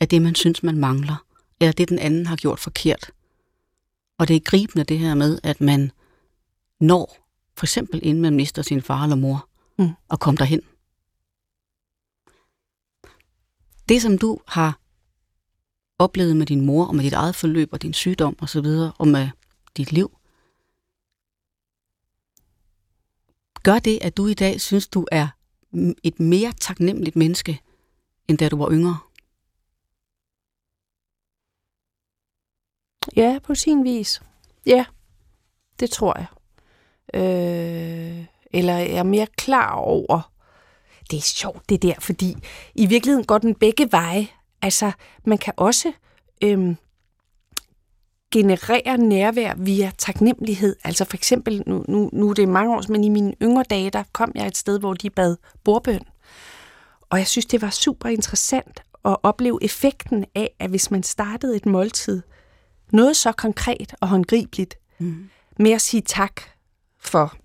af det, man synes, man mangler, eller det, den anden har gjort forkert. Og det er gribende det her med, at man når, for eksempel inden man mister sin far eller mor, Mm. og komme derhen. Det, som du har oplevet med din mor, og med dit eget forløb, og din sygdom osv., og med dit liv, gør det, at du i dag synes, du er et mere taknemmeligt menneske, end da du var yngre? Ja, på sin vis. Ja, det tror jeg. Øh, eller jeg er mere klar over. Det er sjovt det der, fordi i virkeligheden går den begge veje. Altså, man kan også øhm, generere nærvær via taknemmelighed. Altså for eksempel, nu, nu, nu er det mange år, men i mine yngre dage, der kom jeg et sted, hvor de bad bordbøn. Og jeg synes, det var super interessant at opleve effekten af, at hvis man startede et måltid, noget så konkret og håndgribeligt, Mm. med at sige tak for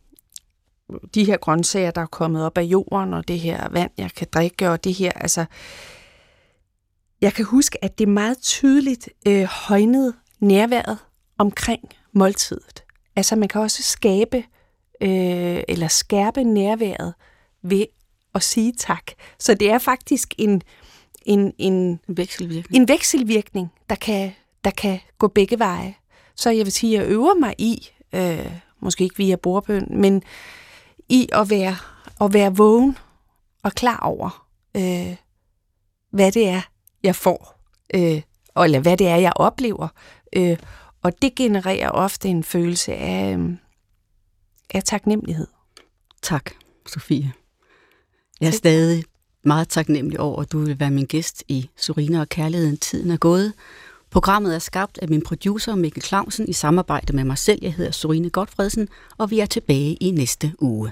de her grøntsager, der er kommet op af jorden, og det her vand, jeg kan drikke, og det her, altså... Jeg kan huske, at det meget tydeligt øh, højnede nærværet omkring måltidet. Altså, man kan også skabe øh, eller skærpe nærværet ved at sige tak. Så det er faktisk en, en, en Vekselvirkning. en vekselvirkning, der kan, der kan gå begge veje. Så jeg vil sige, at jeg øver mig i, øh, måske ikke via bordbøn, men i at være, at være vågen og klar over, øh, hvad det er, jeg får, øh, eller hvad det er, jeg oplever. Øh, og det genererer ofte en følelse af, øh, af taknemmelighed. Tak, Sofie. Jeg er tak. stadig meget taknemmelig over, at du vil være min gæst i Surina og Kærligheden. Tiden er gået. Programmet er skabt af min producer Mikkel Clausen i samarbejde med mig selv. Jeg hedder Surine Godfredsen, og vi er tilbage i næste uge.